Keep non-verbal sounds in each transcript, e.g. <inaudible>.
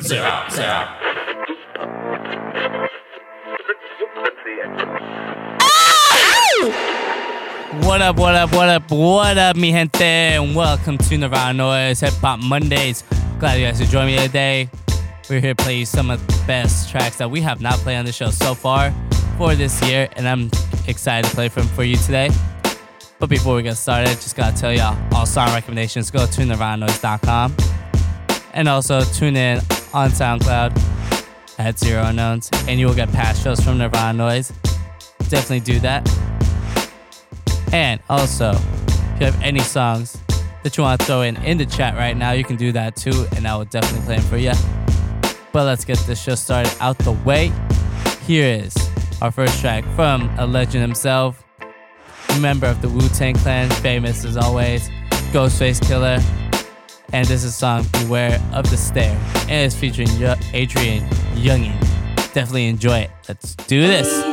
Zero, zero. What up, what up, what up, what up, mi gente, and welcome to Nirvana Noise Hip Hop Mondays. Glad you guys could join me today. We're here to play you some of the best tracks that we have not played on the show so far for this year, and I'm excited to play them for you today. But before we get started, just gotta tell y'all all song recommendations go to nirvananoise.com and also tune in on SoundCloud at Zero Unknowns, and you will get past shows from Nirvana Noise. Definitely do that. And also, if you have any songs that you want to throw in in the chat right now, you can do that too, and I will definitely play them for you. But let's get this show started out the way. Here is our first track from a legend himself, member of the Wu Tang Clan, famous as always, Ghostface Killah. And this is song Beware of the Stare, and it's featuring Adrian Younge. Definitely enjoy it. Let's do this.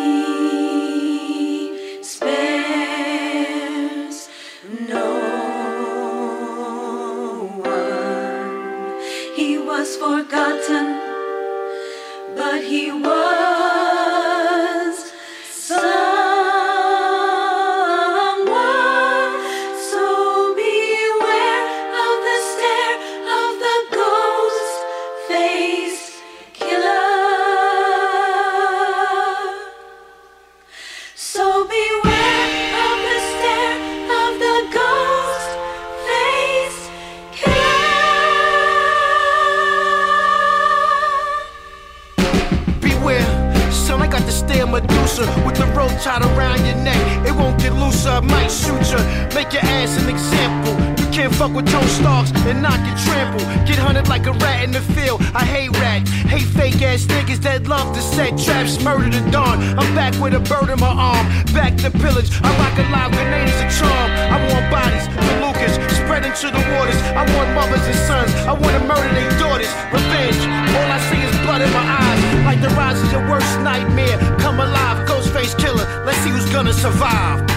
Fuck with Joe Starks and not get trampled. Get hunted like a rat in the field. I hate rats, hate fake ass niggas that love to set traps, murder the dawn. I'm back with a bird in my arm, back to pillage. I rock a live grenade as a charm. I want bodies, Lucas, spread into the waters. I want mothers and sons. I want to murder their daughters. Revenge. All I see is blood in my eyes, like the rise of your worst nightmare. Come alive, Ghostface Killah. Let's see who's gonna survive.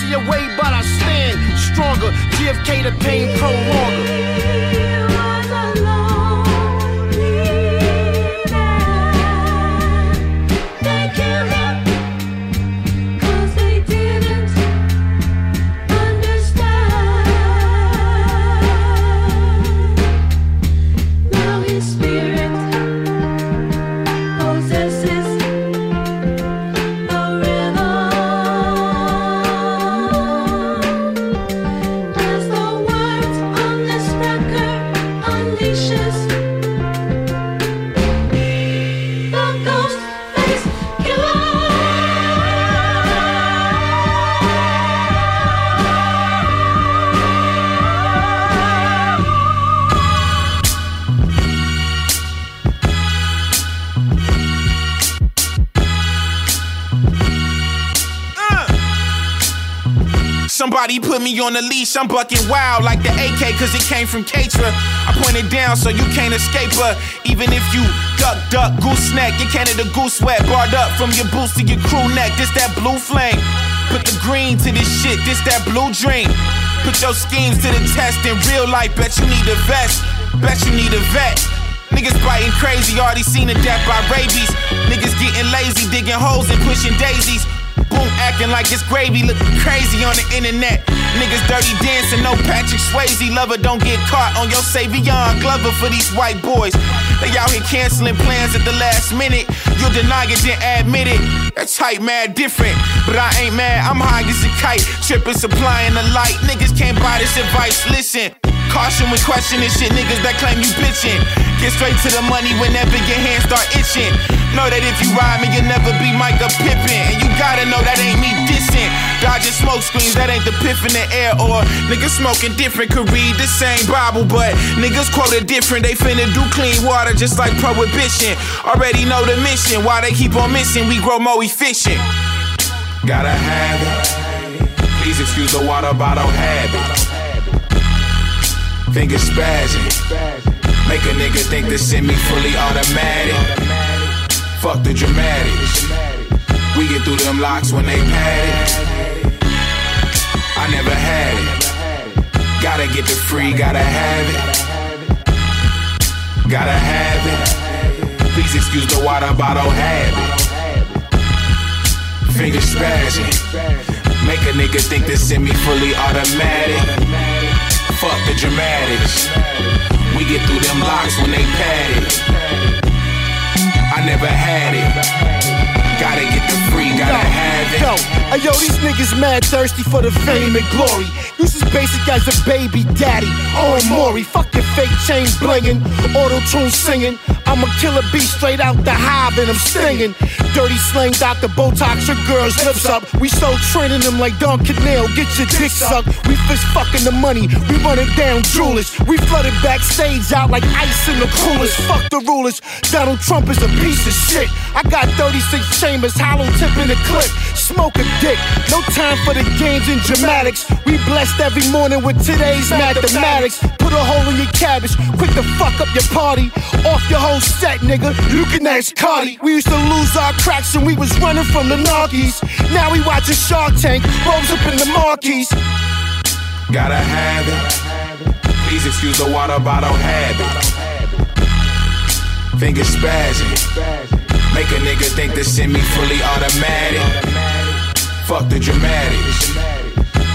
Melt my on the leash, I'm bucking wild like the AK cause it came from Katra. I point it down so you can't escape her. Even if you duck, duck, goose neck, your Canada goose wet, barred up from your boots to your crew neck. This that blue flame. Put the green to this shit, this that blue dream. Put your schemes to the test in real life, bet you need a vest. Bet you need a vet. Niggas biting crazy, already seen a death by rabies. Niggas getting lazy, digging holes and pushing daisies. Boom, acting like it's gravy, looking crazy on the internet. Niggas dirty dancing, no Patrick Swayze. Lover don't get caught on your Savion Glover for these white boys. They out here canceling plans at the last minute. You'll deny it, then admit it. That's hype, mad different. But I ain't mad, I'm high as a kite. Tripping, supplying the light. Niggas can't buy this advice. Listen. Caution when questioning shit, niggas that claim you bitchin'. Get straight to the money whenever your hands start itching. Know that if you ride me, you'll never be Micah Pippin. And you gotta know that ain't me dissing. Dodging smoke screens, that ain't the piff in the air. Or niggas smoking different, could read the same Bible, but niggas quoted different. They finna do clean water just like prohibition. Already know the mission, why they keep on missing. We grow more efficient. Gotta have it. Please excuse the water bottle habit. Fingers spazzing. Make a nigga think the semi fully automatic. Fuck the dramatics. We get through them locks when they pad it. I never had it. Gotta get the free, gotta have it. Gotta have it. Please excuse the water bottle habit. Fingers spazzing. Make a nigga think the semi fully automatic. Fuck the dramatics. We get through them locks when they pad it. I never had it. Gotta get the free, gotta have it. Yo, yo, these niggas mad thirsty for the fame and glory. You as basic as a baby daddy. Oh, Maury, fuck your fake chain blingin', auto tune singing. I'm a killer bee straight out the hive and I'm stinging. Dirty slang, Dr. Botox, your girl's lips up. We so training them like Don Canal, get your dick sucked. We fist fucking the money, we run it down jewelers. We flooded backstage out like ice in the coolers. Fuck the rulers. Donald Trump is a piece of shit. I got 36 chambers, hollow tip in the clip. Smoke a dick, no time for the games and dramatics. We blessed every morning with today's mathematics. Put a hole in your cabbage, quick to fuck up your party. Off your whole set, nigga. You can ask Cardi. We used to lose our cracks and we was running from the Narkies. Now we watching Shark Tank, rolls up in the marquees. Gotta have it. Please excuse the water bottle habit. Fingers spazzing. Make a nigga think the semi fully automatic. Fuck the dramatics.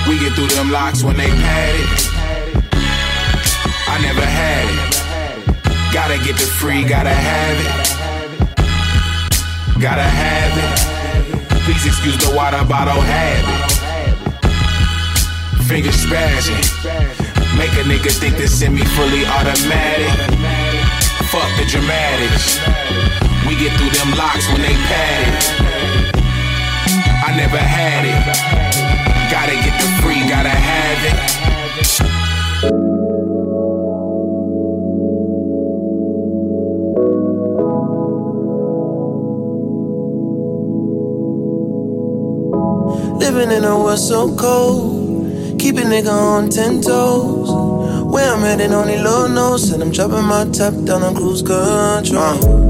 We get through them locks when they pad it. I never had it. Gotta get the free, gotta have it. Gotta have it. Please excuse the water bottle habit. Fingers spazzing. Make a nigga think the semi fully automatic. Fuck the dramatics. We get through them locks when they pad it. I never had it. Gotta get the free, gotta have it. Living in a world so cold. Keep a nigga on ten toes. Where I'm headed, only Lord knows. And I'm dropping my top down on cruise control. Uh.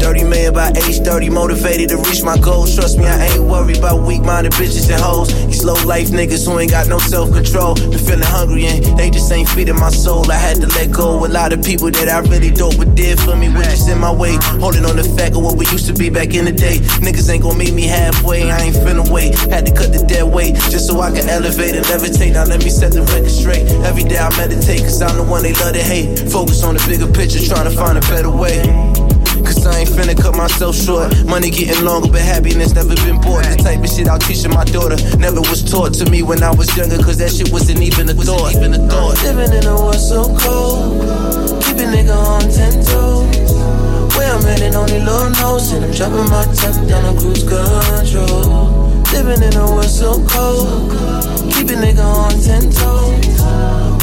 30 million by age 30, motivated to reach my goals. Trust me, I ain't worried about weak minded bitches and hoes. These low life niggas who ain't got no self control. Been feeling hungry and they just ain't feeding my soul. I had to let go. A lot of people that I really dope, but did for me were just in my way. Holding on the fact of what we used to be back in the day. Niggas ain't gonna meet me halfway, I ain't finna wait. Had to cut the dead weight just so I can elevate and levitate. Now let me set the record straight. Every day I meditate, cause I'm the one they love to hate. Focus on the bigger picture, trying to find a better way. I ain't finna cut myself short. Money getting longer, but happiness never been bought. The type of shit I'll teach my daughter never was taught to me when I was younger, cause that shit wasn't even a thought. Even a thought. Living in a world so cold, keep a nigga on ten toes. Where I'm headed, only Lord knows, and I'm dropping my top down on cruise control. Living in a world so cold, keep a nigga on ten toes.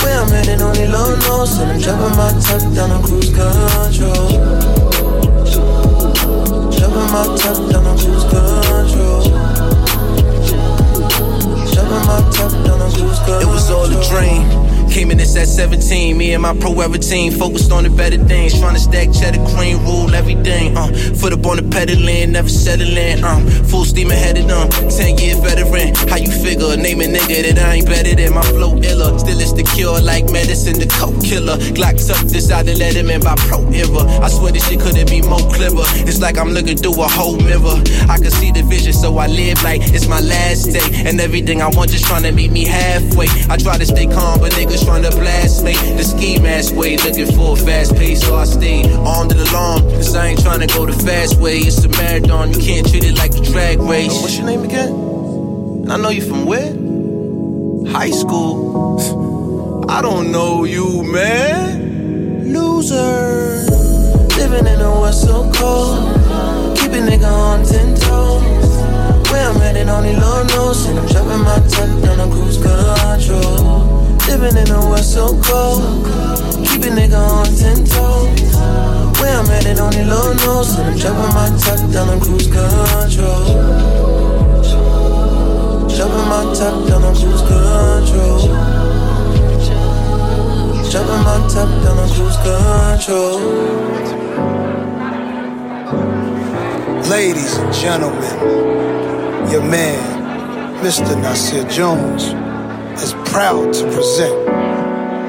Where I'm headed, only Lord knows, and I'm dropping my top down on cruise control. My top down on cruise control. My top down on cruise control. It was all a dream. Came in this at 17, me and my Pro Era team focused on the better things. Trying to stack cheddar, cream, rule everything. Uh, foot up on the pedaling, never settling. Um, full steam ahead of them. 10 year veteran, how you figure? Name a nigga that I ain't better than my flow iller. Still it's the cure like medicine, the coke killer. Glock tucked inside and let him in by Pro Era. I swear this shit couldn't be more clever. It's like I'm looking through a whole mirror. I can see the vision, so I live like it's my last day. And everything I want just trying to meet me halfway. I try to stay calm, but niggas trying to blast me. The ski mask way, looking for a fast pace, so I stay on the alarm. Cause I ain't trying to go the fast way. It's a marathon, you can't treat it like a drag race. What's your name again? And I know you from where? High school. <laughs> I don't know you, man. Loser. Living in a west so cold. Keep a nigga on ten toes. Where I'm headed, only Lord knows. And I'm dropping my top down on cruise control. Living in so cold. Keep a nigga on ten toes. Where I'm headed, only Lord knows. And I'm my top down on cruise control. My top down on cruise control. My top down on cruise control. Ladies and gentlemen, your man, Mr. Nasir Jones, is proud to present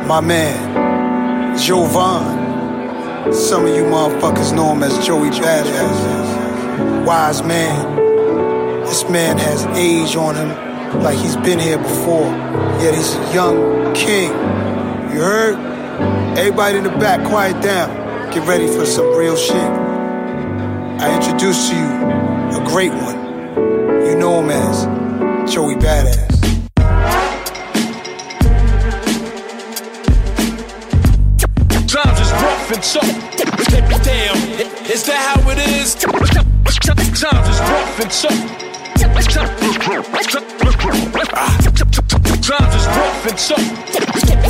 my man, Jo-Vaughn. Some of you motherfuckers know him as Joey Bada$$. Wise man. This man has age on him like he's been here before. Yet he's a young king. You heard? Everybody in the back, quiet down. Get ready for some real shit. I introduce to you a great one. You know him as Joey Bada$$. Is that how it is? Times is rough and so. Times is rough and so.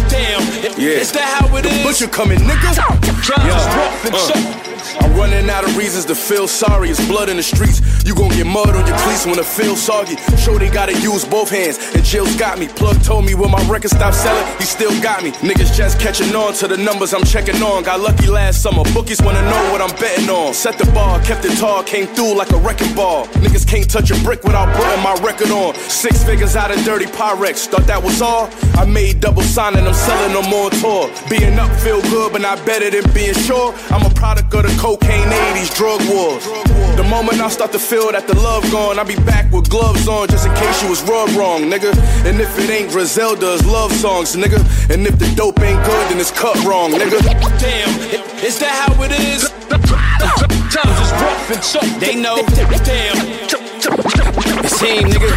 Damn. Yeah. Is that how it The butcher coming, nigga. Times is rough and uh. I'm running out of reasons to feel sorry. It's blood in the streets. You gon' get mud on your cleats when it feels soggy. Sure they gotta use both hands, and Jill's got me. Plug told me when my record stopped selling, he still got me. Niggas just catching on to the numbers I'm checking on. Got lucky last summer. Bookies wanna know what I'm betting on. Set the bar, kept it tall, came through like a wrecking ball. Niggas can't touch a brick without putting my record on. Six figures out of dirty Pyrex. Thought that was all? I made double signing, I'm selling them on tour. Being up feel good, but not better than being sure. I'm a product of the cocaine 80s drug wars. The moment I start to feel that the love gone, I be back with gloves on just in case you was rubbed wrong, nigga. And if it ain't Griselda's love songs, nigga. And if the dope ain't good, then it's cut wrong, nigga. Damn. Is that how it is? <laughs> Times is rough and so. They know. Damn. It's him, nigga.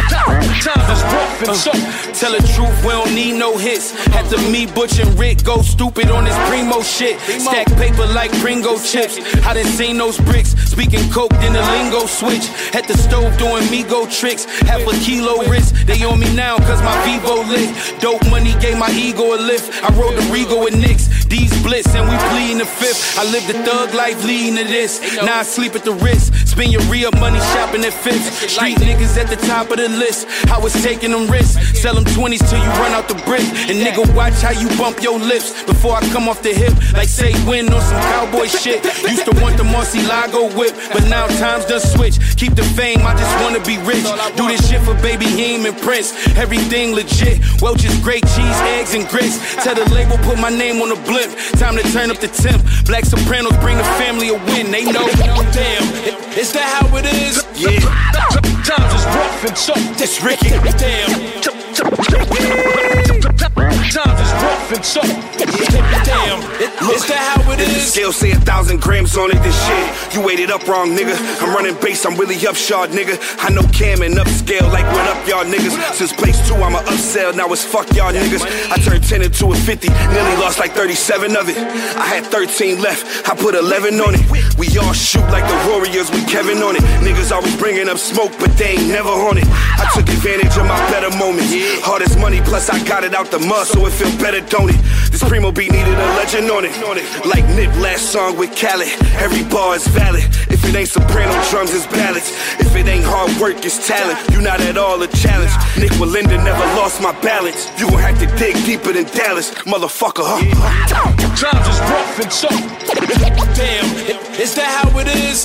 Times is rough and so. Tell the truth, we don't need no hits. Had to me, Butch and Rick go stupid on this primo shit. Stack paper like Pringo chips. I done seen those bricks. Speaking coke, then the lingo switch. At the stove doing me go tricks. Half a kilo wrist. They on me now cause my Vivo lit. Dope money gave my ego a lift. I rode the Rego with Knicks. These blitz and we pleading the fifth. I live the thug life leading to this. Now I sleep at the wrist. Spend your real money shopping at fifth. Street niggas at the top of the list. I was taking them risks. Sell them 20s till you run out the brick. And nigga, watch how you bump your lips before I come off the hip. Like say win on some cowboy shit. Used to want the Lago whip, but now times done switch. Keep the fame, I just wanna be rich. Do this shit for baby Heem and Prince. Everything legit. Welch's great cheese, eggs, and grits. Tell the label, put my name on the blimp. Time to turn up the temp. Black Sopranos bring the family a win. They know. Damn. Is that how it is? Yeah. Times is rough and so. This Ricky. Damn. Is. Is it The scale say a thousand grams on it, this shit. You weighed it up wrong, nigga. I'm running base, I'm really upshot, nigga. I know Cam and upscale, like what up, y'all niggas. Since place two, I'm a upsell, now it's fuck y'all niggas. I turned 10 into a 50, nearly lost like 37 of it. I had 13 left, I put 11 on it. We all shoot like the Warriors with Kevin on it. Niggas always bringing up smoke, but they ain't never on it. I took advantage of my better moments. Hardest money, plus I got it out the mud, so it feel better, don't it? This primo beat needed a legend on it. Like Nip last song with Khaled. Every bar is valid. If it ain't soprano drums, it's ballads. If it ain't hard work, it's talent. You not at all a challenge. Nik Wallenda never lost my balance. You gon' have to dig deeper than Dallas, motherfucker, huh? Times is rough and so. Damn. Is that how it is?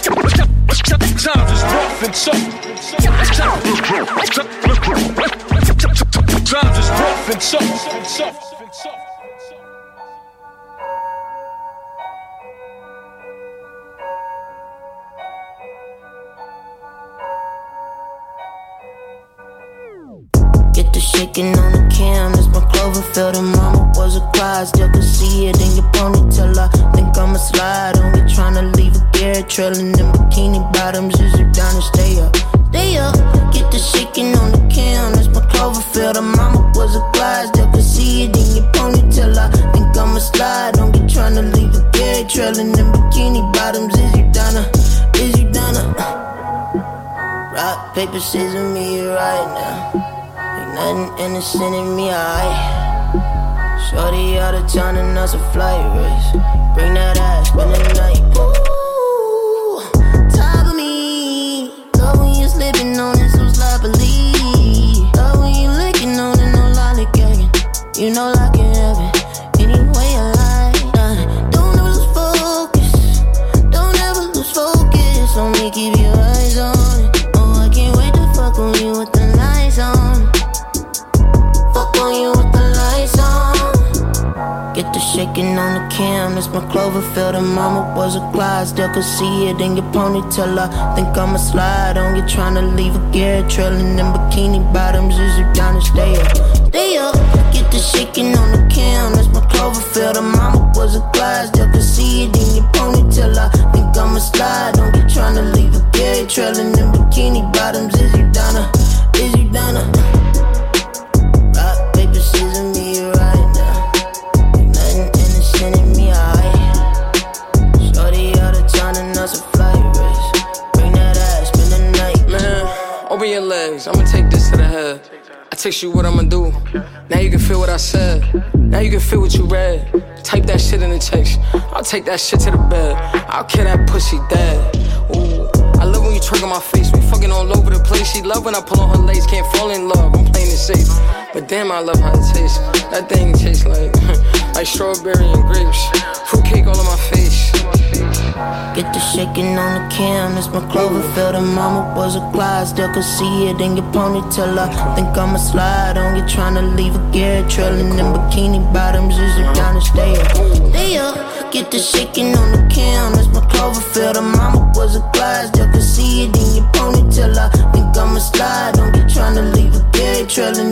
Times is rough and so. Times is rough and so. Shaking on the cam, it's my Cloverfield. And mama was a cry, still could see it in your ponytail. I think I'ma slide on you, tryna leave a gear trail in bikini bottoms. Is you down to stay up? Stay up, get the shaking on the cam, it's my Cloverfield. And mama was a cry, still could see it in your ponytail. I think I'ma slide on you, tryna leave a gear trail in bikini bottoms. Is you down to? Is you down to? Rock, paper, scissors, me right now. Nothing innocent in me, I. Shorty out of town and that's a flight risk. Bring that ass, spend the night. Ooh, top of me. Love when you slipping on it so sloppily. Love when you licking on it, no lollygagging. You know it's my Cloverfield. And mama was a Clyde, still could see it in your ponytail. I think I'ma slide on you, tryna leave a gear trail in bikini bottoms. Is you down to stay up? Stay up, get the shaking on the cam, it's my Cloverfield. And mama was a Clyde, still could see it in your ponytail. I think I'ma slide on you, tryna leave a gear trail in bikini bottoms. Is you down to? Is you down to? Text you what I'ma do. Now you can feel what I said. Now you can feel what you read. Type that shit in the text. I'll take that shit to the bed. I'll kill that pussy dead. Ooh, I love when you on my face. We fucking all over the place. She love when I pull on her lace. Can't fall in love. I'm playing it safe. But damn, I love how it tastes. That thing tastes like <laughs> like strawberry and grapes. Fruitcake all on my face. Get the shaking on the cam, it's my Cloverfield. And mama was a Clyde, still could see it in your ponytail. I think I'ma slide on you, tryna leave a gear trail in bikini bottoms. Is you down to stay up? Stay up, get the shaking on the cam, it's my Cloverfield. And mama was a Clyde, still could see it in your ponytail. I think I'ma slide on you, tryna leave a gear trail in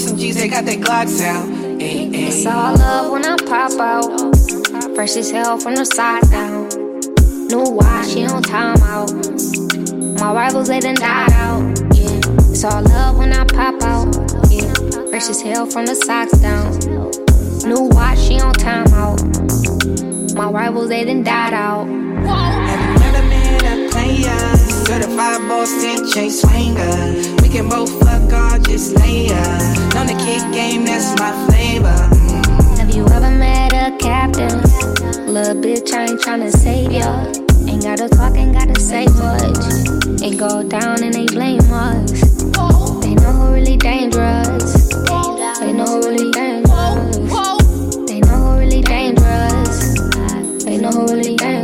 some G's, they got their Glocks out. Ayy, ayy. It's all love when I pop out. Fresh as hell from the side down. New watch, she on timeout. My rivals, they done died out. Yeah, it's all love when I pop out. Yeah, fresh as hell from the socks down. New watch, she on timeout. My rivals, they done died out. Met a player? Chain swinger. We can both fuck or just lay up. On the kick game, that's my flavor. Have you ever met a captain? Little bitch, I ain't tryna save ya. Ain't gotta talk, ain't gotta say much. It go down and they blame us. They know who really dangerous. They know who really dangerous. They know who really dangerous. They know who really dangerous.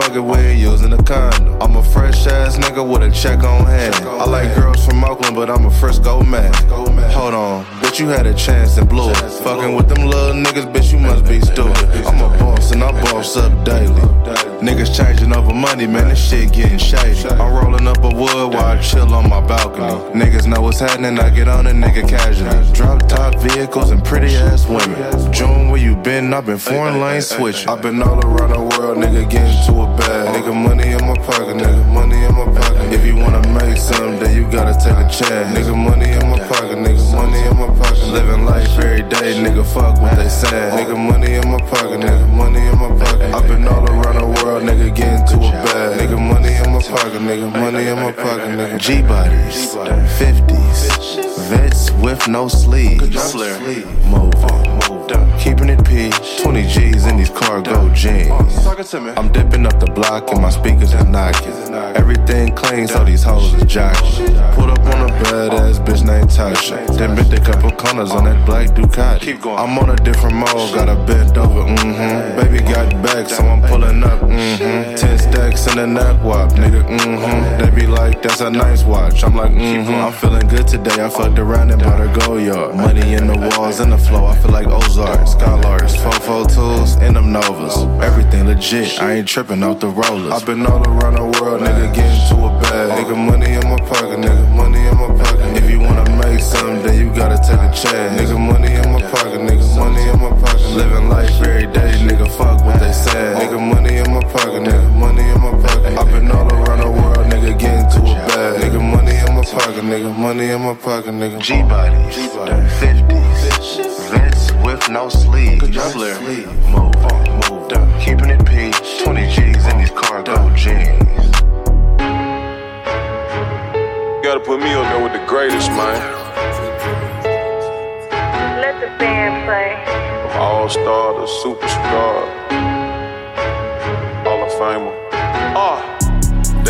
Don't wanna fuck it with using a condom. I'm a fresh ass nigga with a check on hand. I like girls from Oakland, but I'm a Frisco man. Hold on, bitch, you had a chance and blew it. Fucking with them little niggas, bitch, you must be stupid. I'm a boss and I boss up daily. Niggas changing over money, man, this shit getting shady. I'm rolling up a wood while I chill on my balcony. Niggas know what's happening, I get on a nigga casually. Drop top vehicles and pretty ass women. June, where you been? I've been foreign lane switching. I've been all around the world, nigga, getting to a bag. Nigga, money in my pocket, nigga, money in my pocket. If you wanna make something, then you gotta take a chance. Nigga, money in my pocket, nigga, money in my pocket. Living life every day, nigga, fuck what they say. Nigga, money in my pocket, nigga, money in my pocket. I've been all around the world, nigga, getting to a bag. Nigga, money in my pocket, nigga, money in my pocket, nigga. G bodies, 50s, vets with no sleeves. Moving, keeping it P. 20 G's in these cargo jeans. I'm dipping up the block and my speakers are knocking. Everything clean, so these hoes is jocking. Put up on a badass bitch named Tasha. Then bent a couple corners on that black Ducati. I'm on a different mode, got a bent over, mm hmm. Baby got back, so I'm pulling up, mm hmm. Ten stacks in a neck wop, nigga, mm hmm. They be like, that's a nice watch. I'm like, mm hmm. I'm feeling good today, I fucked around and bought a Goyard. Money in the walls and the flow, I feel like Ozark, Scholars, Fofo tools, and them Novas. Everything legit, I ain't tripping off the rollers. I've been all around the world, nigga, getting to a bag. Nigga, money in my pocket, nigga, money in my pocket. If you wanna make something, then you gotta take a chance. Nigga, money in my pocket, nigga, money in my pocket. Living life every day, nigga, fuck what they say. Nigga, money in my pocket, nigga, money in my pocket. I've been all around the world, nigga, getting to a bag. Nigga, money in my pocket, nigga, money in my pocket, nigga. G bodies, 50s, vets with no sleeves. Move, move, keeping it P. 20 G's in these cargo jeans. Gotta put me on there with the greatest, man. Let the band play. From all star to superstar. Hall of Famer. Ah.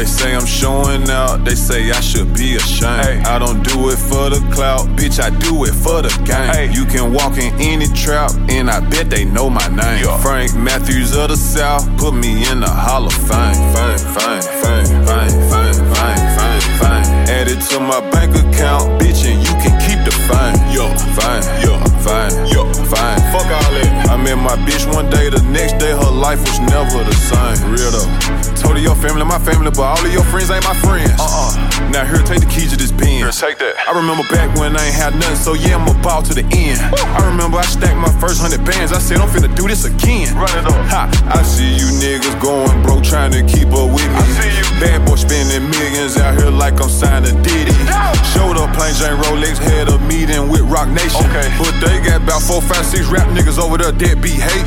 They say I'm showing out, they say I should be ashamed. I don't do it for the clout, bitch, I do it for the game. You can walk in any trap, and I bet they know my name. Frank Matthews of the South, put me in the Hall of Fame. Fame, fame, fame, fame, fame, fame, fame, fame. Add it to my bank account, bitch, and you can keep the fame. Yo, fine, yo, fine, yo, fine. Fuck all that. I met my bitch one day, the next day her life was never the same. Real though. Told her your family, my family, but all of your friends ain't my friends. Uh uh. Now here, take the keys to this bin. Here, take that. I remember back when I ain't had nothing, so yeah, I'm a ball to the end. I remember I stacked my first hundred bands. I said I'm finna do this again. Run it up. Ha! I see you niggas going broke, trying to keep up with me. I see you. Bad boy spending millions out here like I'm signing Diddy. Showed up plain Jane Rolex, had a meeting with Roc Nation. Okay. But they got about four, five, six rap niggas over there that be hating.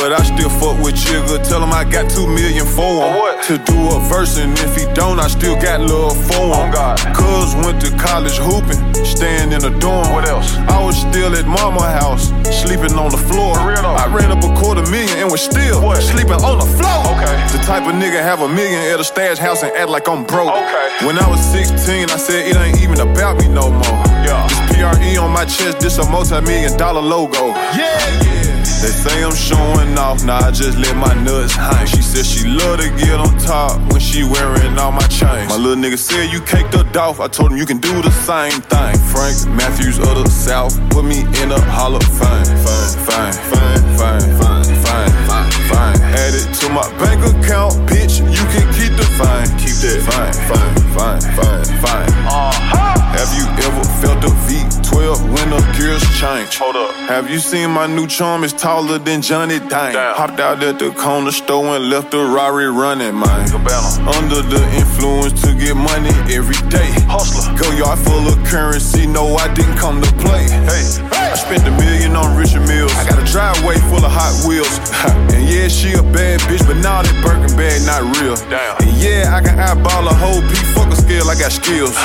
but I still fuck with Jigga. Tell him I got two million for him. To do a verse, and if he don't, I still got love for him. Cuz went to college hooping, staying in a dorm. What else? I was still at mama house, sleeping on the floor. I ran up a quarter million and was still sleeping on the floor. Okay. The type of nigga have a million at a stash house and act like I'm broke. Okay. When I was 16, I said it ain't even about me no more. Yeah. This on my chest, this a multi-million dollar logo. Yeah, yeah. They say I'm showing off, nah, I just let my nuts hang. She said she love to get on top when she wearing all my chains. My little nigga said you caked up off, I told him you can do the same thing. Frank Matthews of the South, put me in the Hall of Fame. Fine, fine, fine, fine, fine, fine, fine, fine. Add it to my bank account, bitch, you can keep the fine. Keep that fine, fine, fine, fine, fine. Uh-huh. Have you ever felt a V12 when the gears change? Hold up. Have you seen my new charm It's taller than Johnny Dang? Hopped out at the corner store and left the Rari running, man. Under the influence to get money every day. Hustler. Goyard full of currency, no, I didn't come to play. Hey, I spent a million on Richard Milles. I got a driveway full of Hot Wheels. <laughs> and yeah, she a bad bitch, but now that Birkin bag not real. Damn. And yeah, I can eyeball a whole P, fuck a scale, I got skills.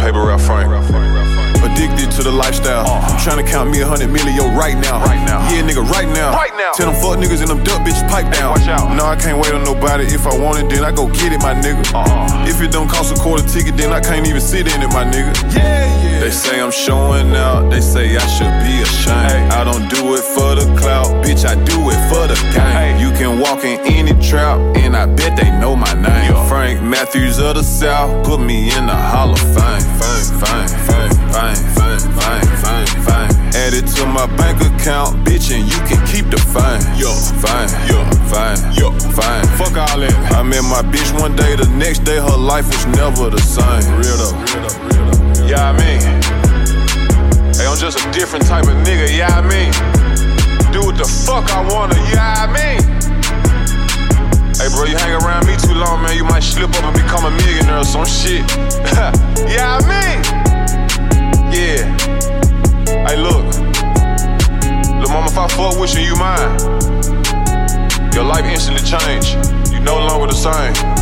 Paper Ralph Frank. Addicted to the lifestyle. Uh-huh. Trying to count me a hundred million right now. Right now. Yeah, nigga, right now. Right now. Tell them fuck niggas and them duck bitches pipe down. watch out. No, I can't wait on nobody. If I want it, then I go get it, my nigga. Uh-huh. If it don't cost a quarter ticket, then I can't even sit in it, my nigga. Yeah, yeah. They say I'm showing out. They say I should be ashamed. I don't do it for the clout, bitch. I do it for the game. You can walk in any trap, and I bet they know my name. Frank Matthews of the South, put me in the Hall of Fame. Fame, fame, fame, fame, fame, fame, fame, fame. Add it to my bank account, bitch, and you can keep the fine. Yo, fine, yo, fine, yo, fine. Fuck all that. I met my bitch one day, the next day her life was never the same. Real though, real though, real though. Yeah, I mean, hey, I'm just a different type of nigga. Yeah, I mean, do what the fuck I wanna. Yeah, I mean. Hey, bro, you hang around me too long, man, you might slip up and become a millionaire or some shit. <laughs> yeah, I mean. Yeah. Hey, look. Lil' mama, if I fuck with you, you mine. Your life instantly change. You no longer the same.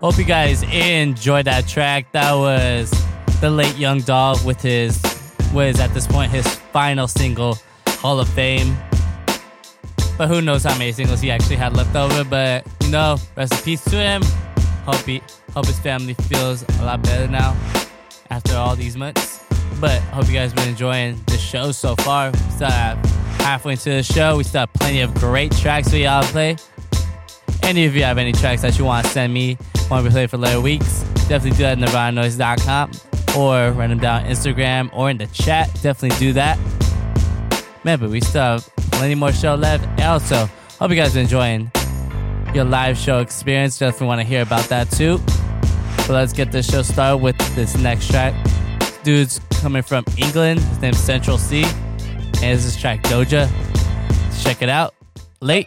Hope you guys enjoyed that track. That was the late Young Dolph with his, was at this point his final single, Hall of Fame. But who knows how many singles he actually had left over. But you know, rest in peace to him. Hope he, hope his family feels a lot better now after all these months. But hope you guys been enjoying the show so far. We still have halfway into the show. We still have plenty of great tracks for y'all to play. Any of you have any tracks that you want to send me, want to be played for later weeks, definitely do that at nirvananoise.com or write them down on Instagram or in the chat. Definitely do that. Man, but we still have plenty more show left. And also, hope you guys are enjoying your live show experience. Definitely want to hear about that too. So let's get this show started with this next track. Dude's coming from England. His name's Central Cee. And this is track Doja. Let's check it out. Late.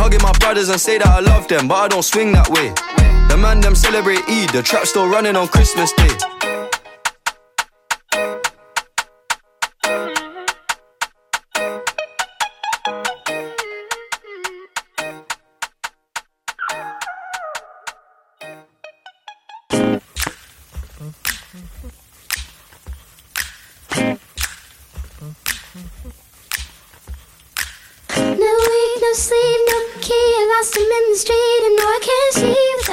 Hugging my brothers and say that I love them, but I don't swing that way. The man them celebrate Eid, the trap still running on Christmas Day.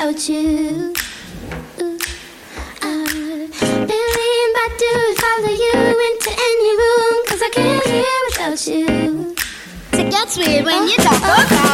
without you. Ooh, I believe I do follow you into any room, cause I can't hear without you. It gets weird when you talk about.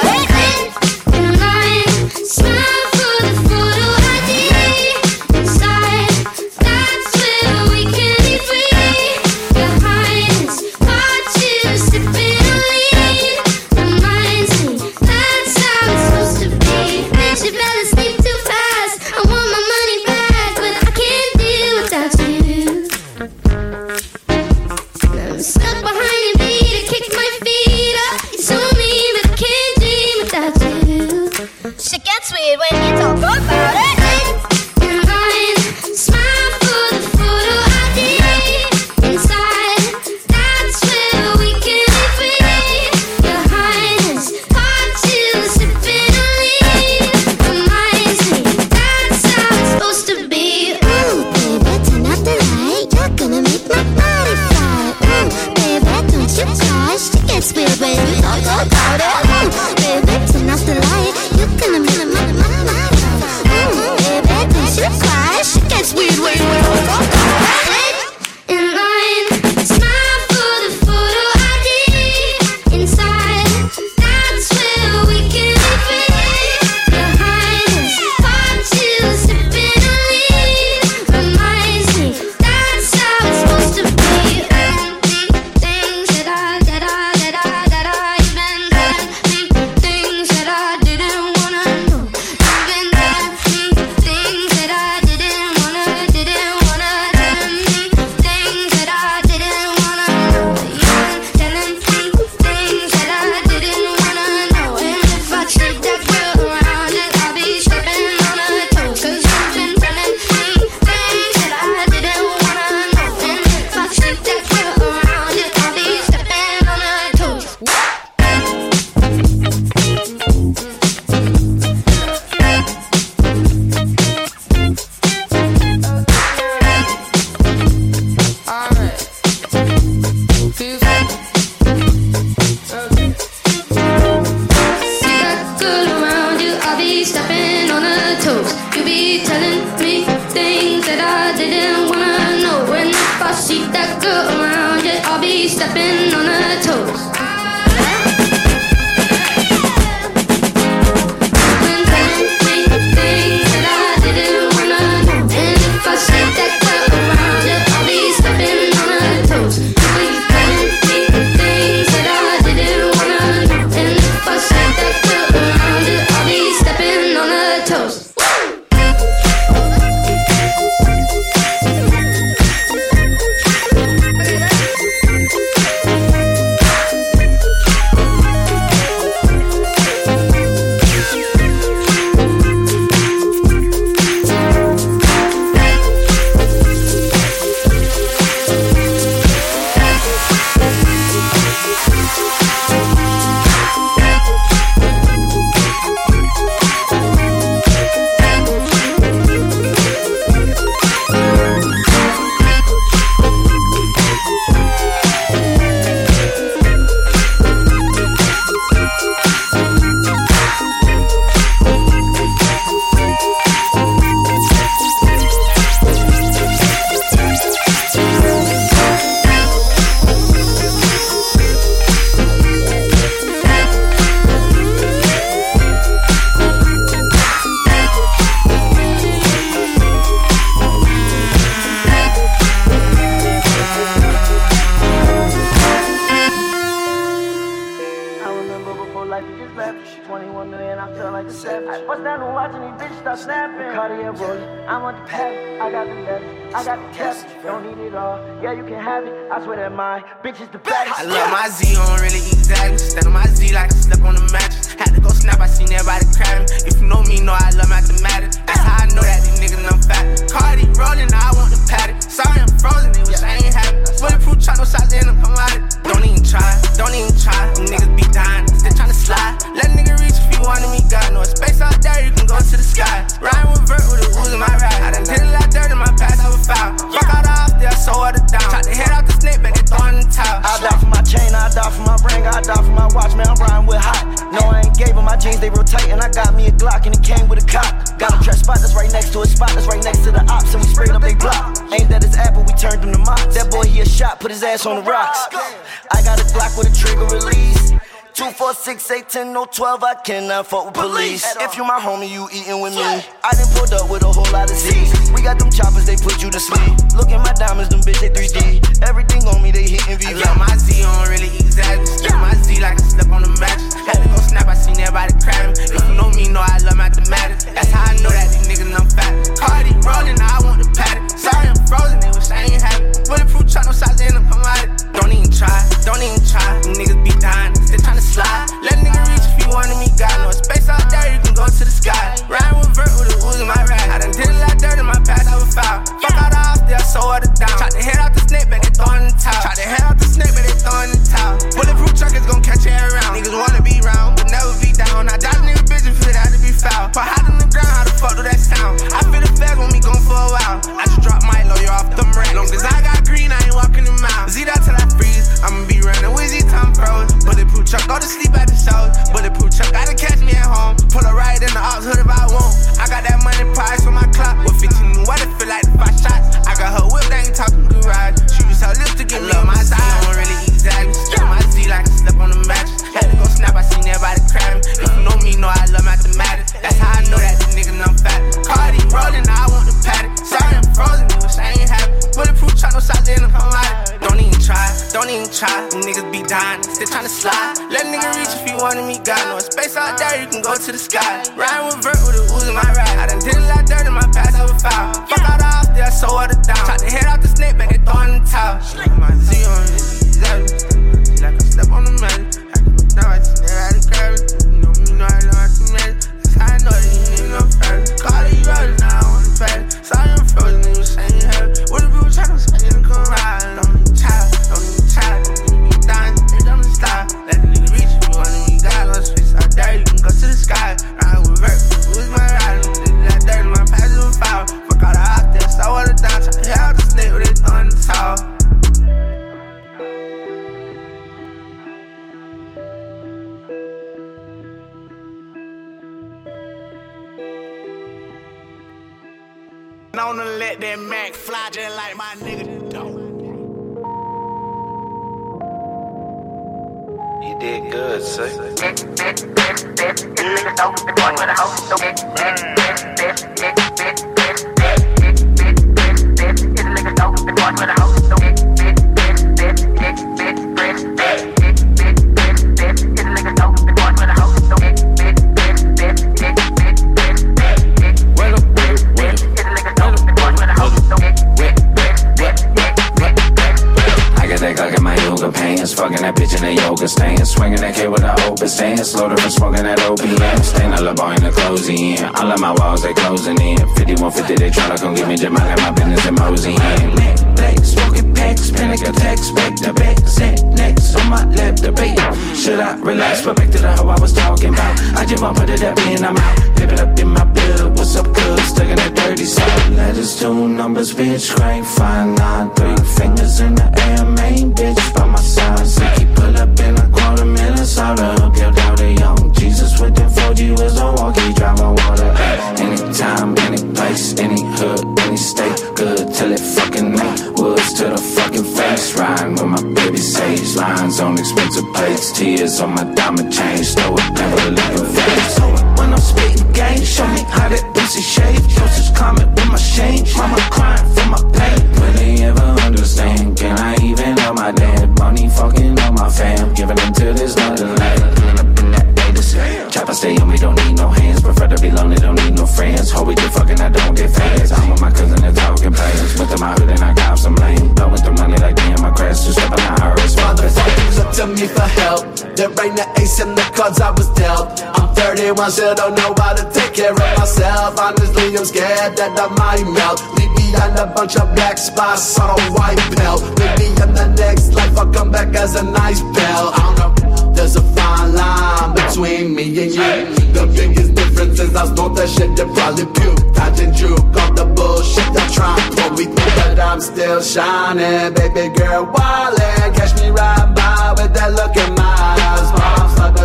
His ass on the rocks. I got a Glock with a trigger release. Two, four, six, eight, ten, no, twelve. I cannot fuck with police. If you my homie, you eating with me. I done pulled up with a whole lot of Z's. We got them choppers, they put you to sleep. Look at my diamonds, them bitch, they 3D. Everything on me, they hitting I VV. love my Z on really exaggerate. Step my Z like I slept on the mattress. Had to go snap, I seen everybody crabbing. If you know me, know I love mathematics. That's how I know that these niggas I'm fat. Cardi rolling, I want the paddock. Sorry, I'm frozen, they wish I ain't happy. Bulletproof truck, no shots in them, come out it. Don't even try, don't even try. Niggas be dying, they tryna slide. Let a nigga reach if you wanted me, God. No space out there, you can go to the sky. Riding with vert with a ooze in my ride. I done did a lot dirt in my past, I was foul. Fuck out the house, they I sold her down. Tried to head out the snake, but they throw in the towel. Tried to head out the snake, but they throw in the towel. Bulletproof truck is gon' catch you around. Niggas wanna be round, but never be down. I a nigga bitch if it had to be foul. Put hot on the ground, how the fuck do that sound? I feel the feds when we gone for a while. I just drop Milo, you're off them racks. Long as I got green, I ain't walking them out. Z that till I freeze, I'ma be running with Z time froze. Bulletproof truck, go to sleep at the shows. Bulletproof truck, gotta catch me at home. Pull a ride in the ops hood if I want. I got that money prize for my clock. With 15 what it feel like five shots. I got her whip, they ain't talking garage. She use her lips to get me on my side. I seen. If you know me, know I love mathematics. That's how I know that these niggas I'm fat. Cardi rolling, I want the paddock. Sorry, I'm frozen, wish I ain't happy. Bulletproof truck, no shots in them, come out. Don't even try, don't even try. Them niggas be dying, still trying to slide. Let a nigga reach if you wanted me, God. No space out there, you can go to the sky. Riding with vert with a ooze in my ride. I done did a lot dirt in my past, I was foul. Fuck out the house, there, so what it down. Tried to head out the snake, but they throw in the towel. Like I got that in my yoga pants, fucking that bitch in the yoga stance, swinging that K with the open stance, slow from smoking that up the in. All of my walls they closing in. 5150 they tryna come get me, just mind my business and mosey in. Neck, black, smoking packs, panic attacks, back to back, set next on my lap debate. Should I relax? But back to the hoe I was talking about. I just want to put it up in, I'm out. Pip it up in my bill, what's up, good? Stuck in that dirty side. Letters, two numbers, bitch, crank, five, nine, three fingers in the air, main tears on my diamond chain, stow cards I was dealt. I'm 31, still don't know how to take care of myself. Honestly, I'm scared that I might melt. Leave behind a bunch of black spots on a white belt. Maybe in the next life I'll come back as a nice bell. I don't know. There's a fine line between me and you. The biggest difference is I snort that shit that probably puke. I didn't juke off the bullshit that try and pull me through, but I'm still shining. Baby girl, wildin', catch me riding by with that look in my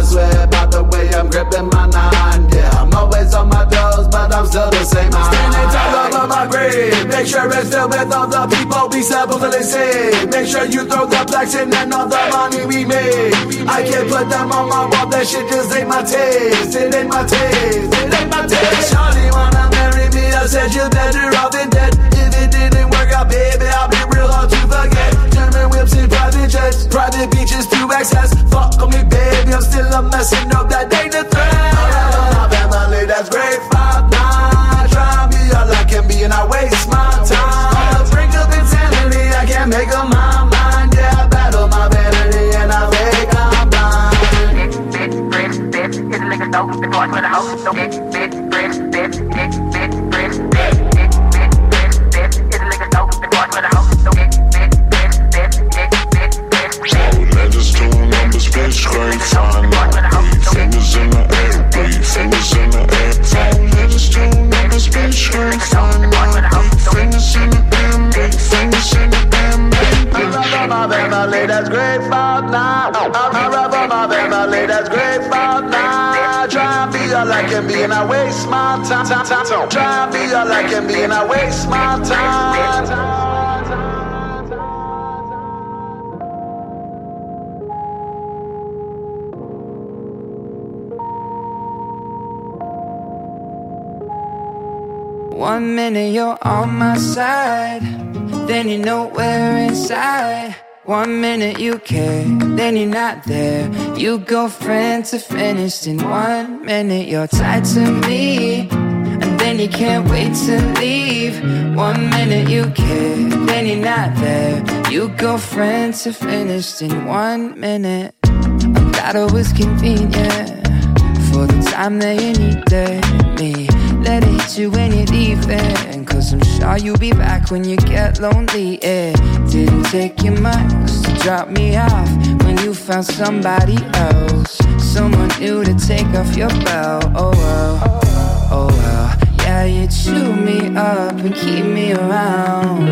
swear by the way I'm gripping my nine. Yeah, I'm always on my toes, but I'm still the same. I'm standing tall over my grave. Make sure it's filled with all the people we settle till they say. Make sure you throw the plaques in and all the money we made. I can't put them on my wall. That shit just ain't my taste. It ain't my taste. It ain't my taste. Charlie wanna marry me? I said you better off in dead. If it didn't work out, baby, I'll be real hard to forget. German whips and pride jets, private beaches to access. Fuck on me, baby, I'm still a mess, and know that ain't a threat. Family, that's great, five, you're on my side, then you know we're inside. One minute you care, then you're not there. You go friend to finished in one minute. You're tied to me, and then you can't wait to leave. One minute you care, then you're not there. You go friend to finished in one minute. I thought it was convenient for the time that you needed me. Let you when you're leaving. Cause I'm sure you'll be back when you get lonely. It didn't take your much to drop me off when you found somebody else. Someone new to take off your belt. Oh well, oh well. Yeah, you chew me up and keep me around.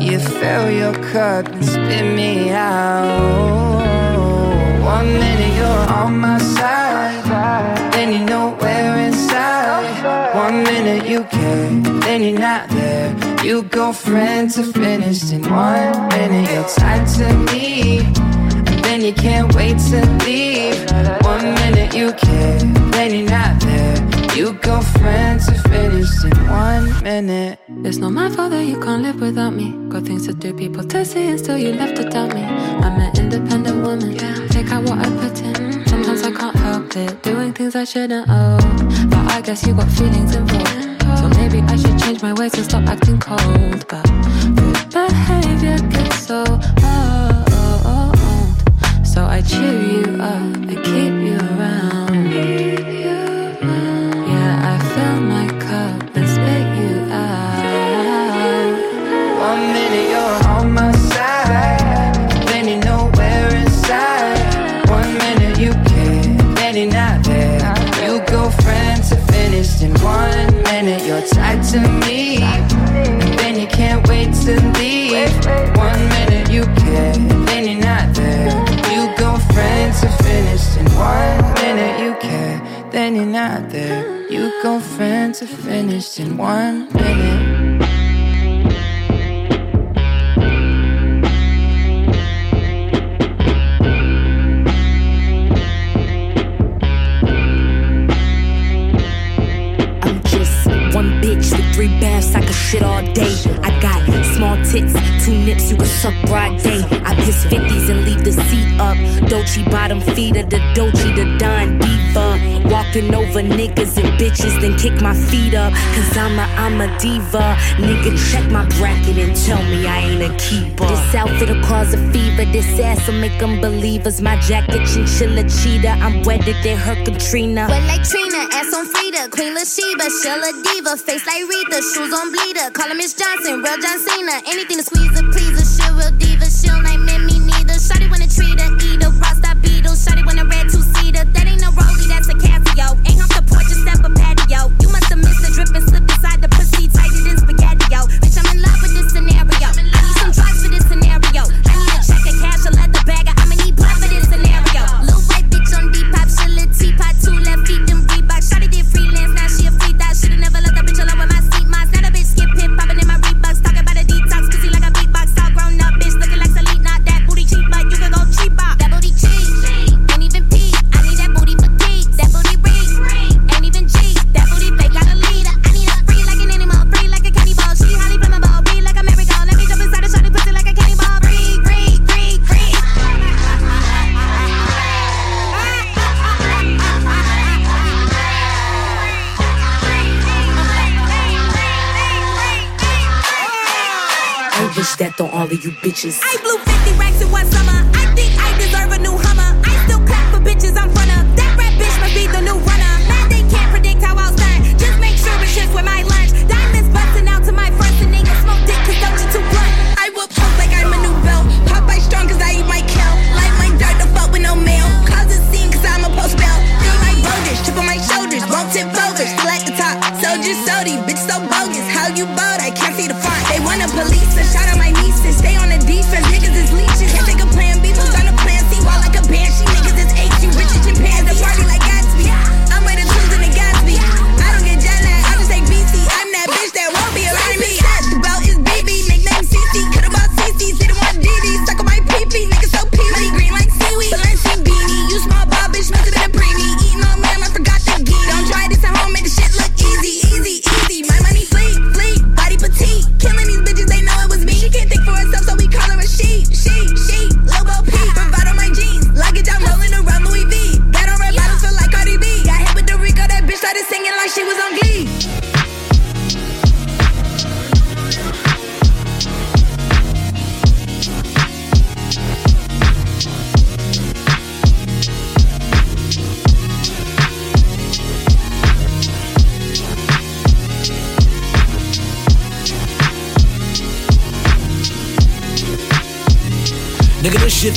You fill your cup and spit me out. One minute then you're not there. You go friend to finished in one minute. You're tied to me, and then you can't wait to leave. One minute you care, then you're not there. You go friend to finished in one minute. It's not my fault that you can't live without me. Got things to do, people to see, and still you left without me. I'm an independent woman. Take out what I put in. Sometimes I can't help it, doing things I shouldn't Oh, But I guess you got feelings involved. Maybe I should change my ways and stop acting cold. But good behavior gets so old. So I cheer you up to finished in one minute. I'm just one bitch with three baths, I could shit all day. I got small tits, two nips, you can suck broad day. I piss 50s and leave the seat up. Dolce bottom feeder, the Dolce, the Don Diva. Walking over niggas and bitches, then kick my feet up. Cause I'm a, I'm a diva. Nigga, check my bracket and tell me I ain't a keeper. This outfit'll cause a fever, this ass will make them believers. My jacket, chinchilla cheetah. I'm wetter than her Katrina. Wet like ass on Frida, Queen Latifah, Shell a diva, face like Rita, shoes on bleeder. Call her Miss Johnson, real John Cena. Anything to squeeze her, please her. She real diva, she don't like men, me neither. Shawty wanna treat her, eat her, bitches. I blew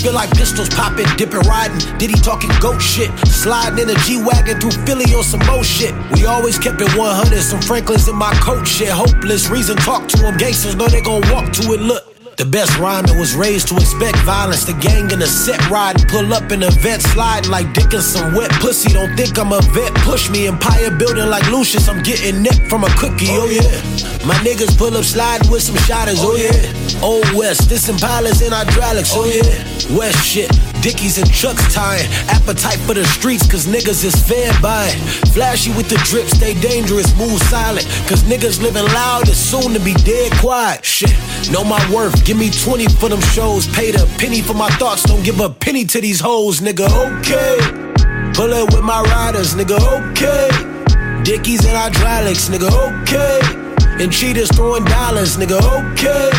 Feel like pistols popping, dipping, riding. Diddy talking goat shit. Sliding in a G Wagon through Philly on some more shit. We always kept it 100. Some Franklins in my coat shit. Hopeless. Reason talk to them. Gangsters know they gon' walk to it. Look. The best rhyming was raised to expect violence. The gang in a set riding, pull up in a vet sliding like dick in some wet pussy. Don't think I'm a vet. Push me empire building like Lucius. I'm getting neck from a cookie. Oh yeah. My niggas pull up sliding with some shotters. Oh yeah. Old West, this Impalas and hydraulics. Oh yeah. West shit. Dickies and trucks tying. Appetite for the streets, cause niggas is fed by it. Flashy with the drip, stay dangerous, move silent. Cause niggas living loud is soon to be dead quiet. Shit, know my worth. Give me 20 for them shows. Paid a penny for my thoughts. Don't give a penny to these hoes, nigga. Okay. Pull with my riders, nigga. Okay. Dickies and hydraulics, nigga. Okay. And cheaters throwing dollars, nigga. Okay.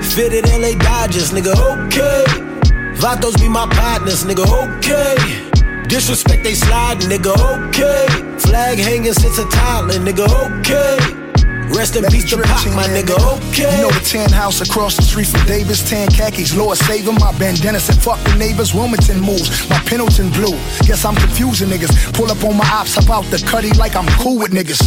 Fitted LA Dodgers, nigga. Okay. Vatos be my partners, nigga, okay. Disrespect they sliding, nigga, okay. Flag hanging since a toddler, nigga, okay. Rest in peace to Pac, my nigga, okay. You know the tan house across the street from Davis, tan khakis, Lord save 'em. My bandana said fuck the neighbors, Wilmington moves, my Pendleton blue. Guess I'm confusing niggas. Pull up on my ops about the cutty like I'm cool with niggas.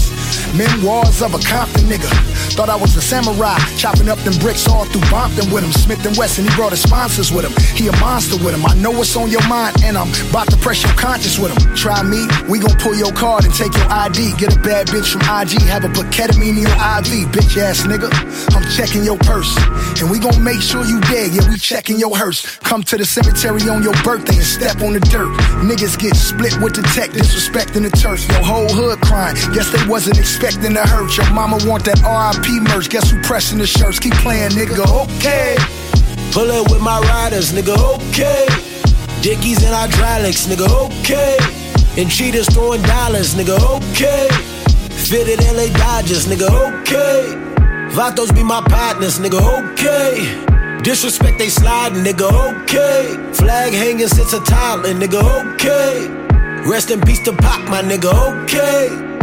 Memoirs of a Compton nigga. Thought I was a samurai, chopping up them bricks all through Bompton with him. Smith and Wesson, he brought his sponsors with him. He a monster with him. I know what's on your mind, and I'm about to press your conscience with him. Try me, we gon' pull your card and take your ID. Get a bad bitch from IG, have a put ketamine in your IV, bitch ass nigga. I'm checking your purse, and we gon' make sure you dead. Yeah, we checking your hearse. Come to the cemetery on your birthday and step on the dirt. Niggas get split with the tech, disrespecting the turf. Your whole hood crying. Guess they wasn't expecting to hurt. Your mama want that RIP merch. Guess who pressing the shirts? Keep playing, nigga. Okay. Pull up with my riders, nigga, okay. Dickies and hydraulics, nigga, okay. And cheaters throwing dollars, nigga, okay. Fitted LA Dodgers, nigga, okay. Vatos be my partners, nigga, okay. Disrespect they sliding, nigga, okay. Flag hanging since a toddler, nigga, okay. Rest in peace to Pac, my nigga, okay.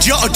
I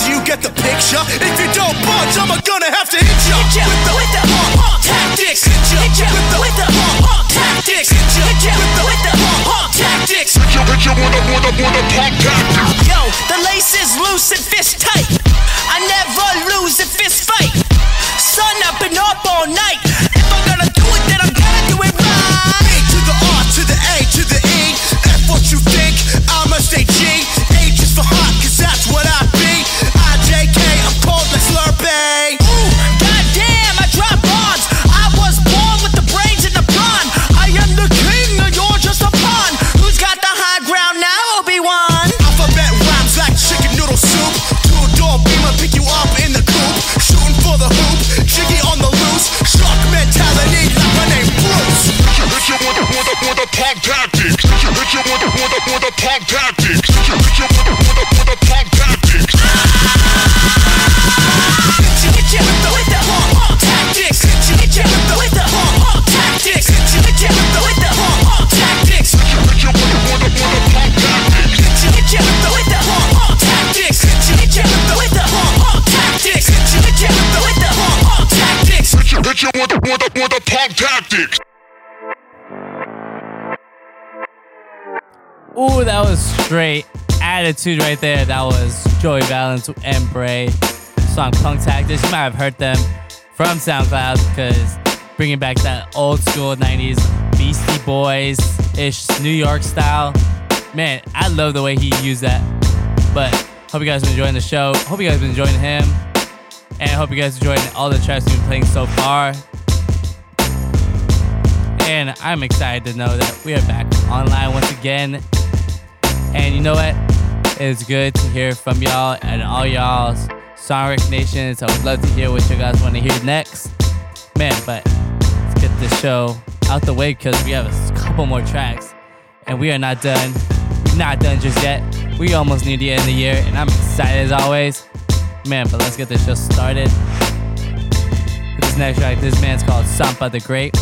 Ooh, that was straight attitude right there. That was Joey Valence and Brae. Song Punk Tactics. You might have heard them from SoundCloud because bringing back that old school 90s Beastie Boys ish New York style. Man, I love the way he used that. But hope you guys been enjoying the show. Hope you guys been enjoying him. And hope you guys enjoying all the tracks we've been playing so far. And I'm excited to know that we are back online once again. And you know what? It's good to hear from y'all and all y'all's song recognitions. I would love to hear what you guys want to hear next. Man, but let's get this show out the way because we have a couple more tracks. And we are not done. Not done just yet. We almost near the end of the year, and I'm excited as always. Man, but let's get this show started. This next track, this man's called Sampa the Great,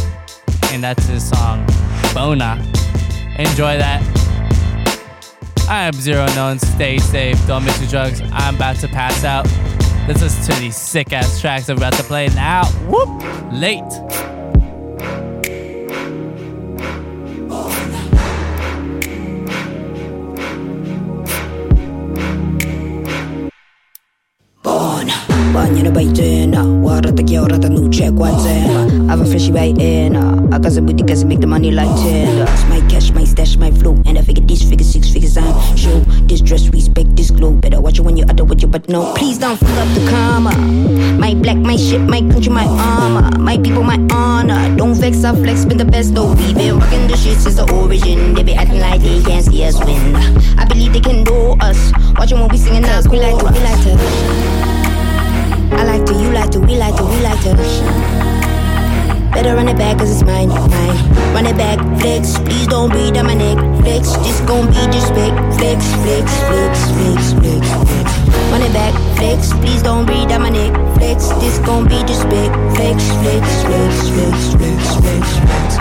and that's his song Bona. Enjoy that. I am Zero Known. Stay safe. Don't mix your drugs. I'm about to pass out. Let's listen to these sick ass tracks I'm about to play now. Whoop! Late. Bagno da baitena, guardate che ora non c'è qualzena. Have a freshy right in, I got some booty cause make the money like ten. My my flow, and I figure these figures, six figures I'm show. This dress, respect this glow. Better watch it when you utter with you, but no, please don't fuck up the karma. My black, my shit, my country, my armor. My people, my honor. Don't vex, I flex, been the best, though. We been rocking the shit since the origin. They be acting like they can't see us win. I believe they can know us. Watching when we singing us, we like to, we like to. I like to, you like to, we like to, we like to. Better run it back cause it's mine, mine. Run it back, flex. Please don't breathe on my neck, flex. This gon' be just flex, flex, flex, flex, flex, flex. Run it back, flex. Please don't breathe on my neck, flex. This gon' be just flex, flex, flex, flex, flex, flex, flex, flex.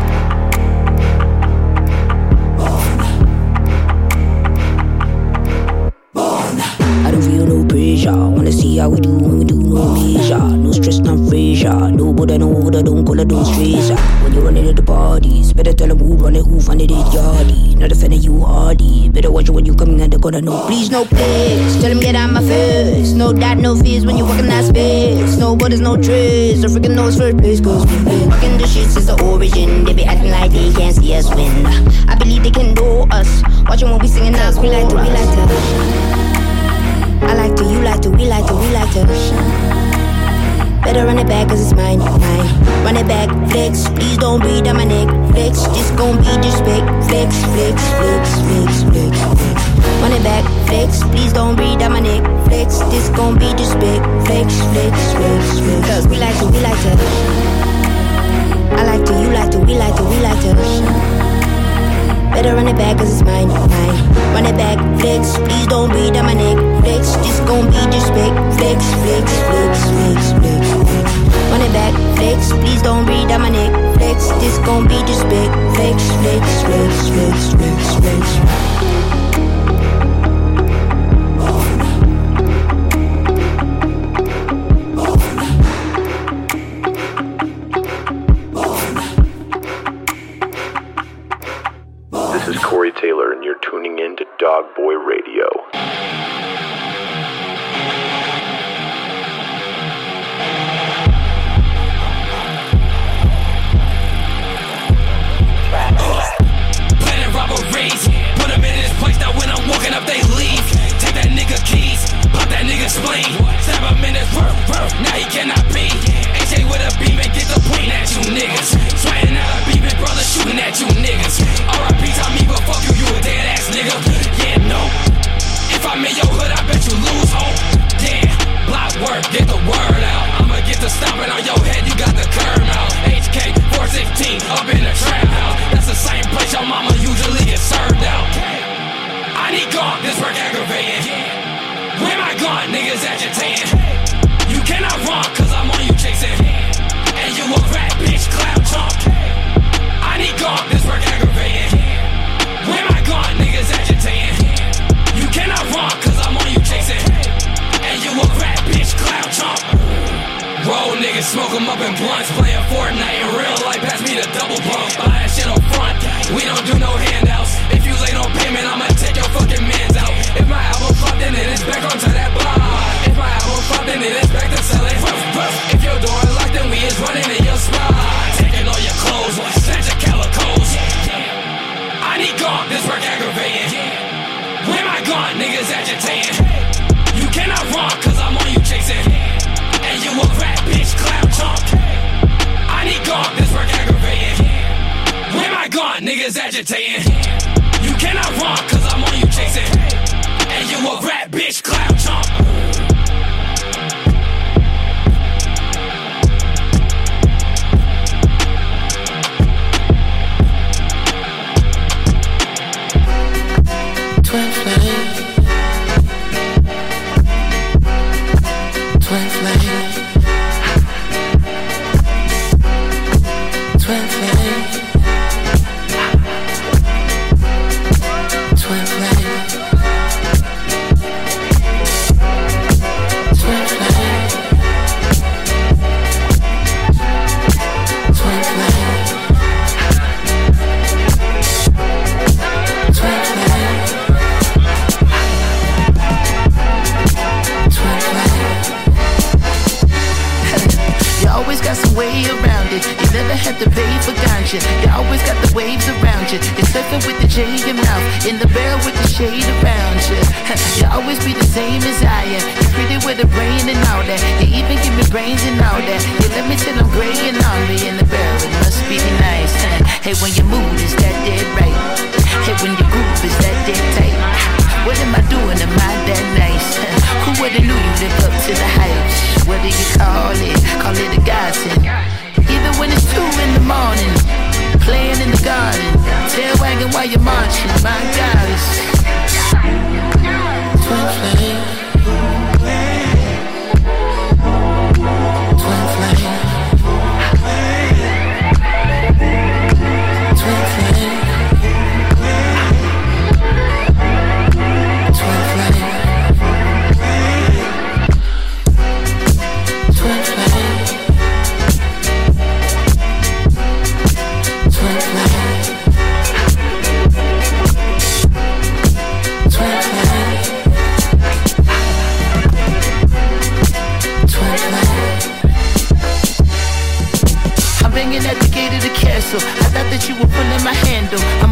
I don't feel no pressure. Wanna see how we do when we do no measure. No stress, no pressure. No Buddha, no Buddha, don't call it, don't stress. When you running at the parties, better tell them who run it, who find it, yardy. Not offending you hardy. Better watch when you coming and they're gonna know. Please, no place. Tell them get out my face. No doubt, no fears when you walk in that space. No borders, no trace. No freaking knows first place, cause we been rocking the shit since the origin. They be acting like they can't see us win. I believe they can know us. Watching when we singing us, we like to, we like to. I like to, you like to, we like to, we like to. Better run it back cause it's mine, mine. Run it back, flex. Please don't breathe on my neck, flex. This gon' be just flex, flex, flex, flex, flex, flex, flex. Run it back, flex. Please don't breathe on my neck, flex. This gon' be just flex, flex, flex, flex, flex. Cause we like to, we like to. I like to, you like to, we like to, we like to. Better run it back cause it's mine, mine. Run it back, flex. Please don't breathe on my neck, flex. This gon' be just flex, flex, flex, flex, flex, flex. Run it back, flex. Please don't breathe on my neck, flex. This gon' be just flex, flex, flex, flex, flex, flex, flex.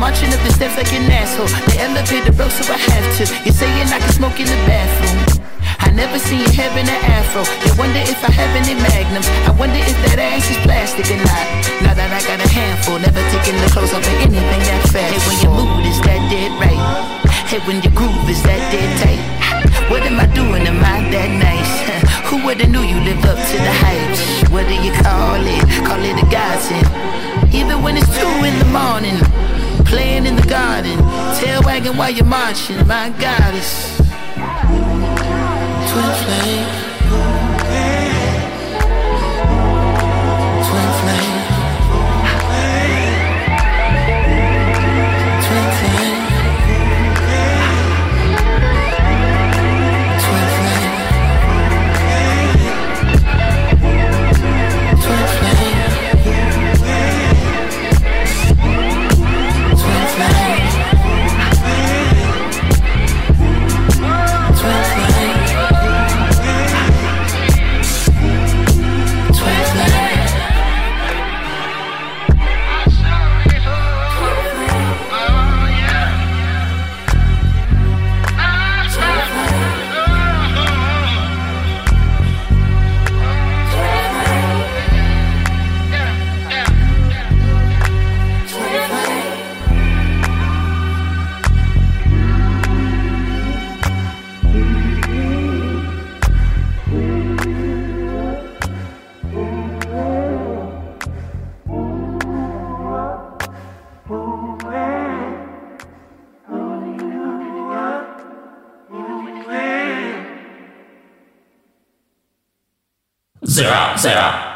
marching up the steps like an asshole. The elevator broke, so I have to. You're saying I can smoke in the bathroom. I never seen you having an afro. You wonder if I have any magnums. I wonder if that ass is plastic or not. Now that I got a handful, never taking the clothes off of anything that fast. Hey, when your mood is that dead right. Hey, when your groove is that dead tight. What am I doing? Am I that nice? <laughs> Who would've knew you live up to the hype? What do you call it? Call it a godsend. Even when it's two in the morning playing in the garden, tail wagging while you're marching. My goddess, twin flame. Zero, zero.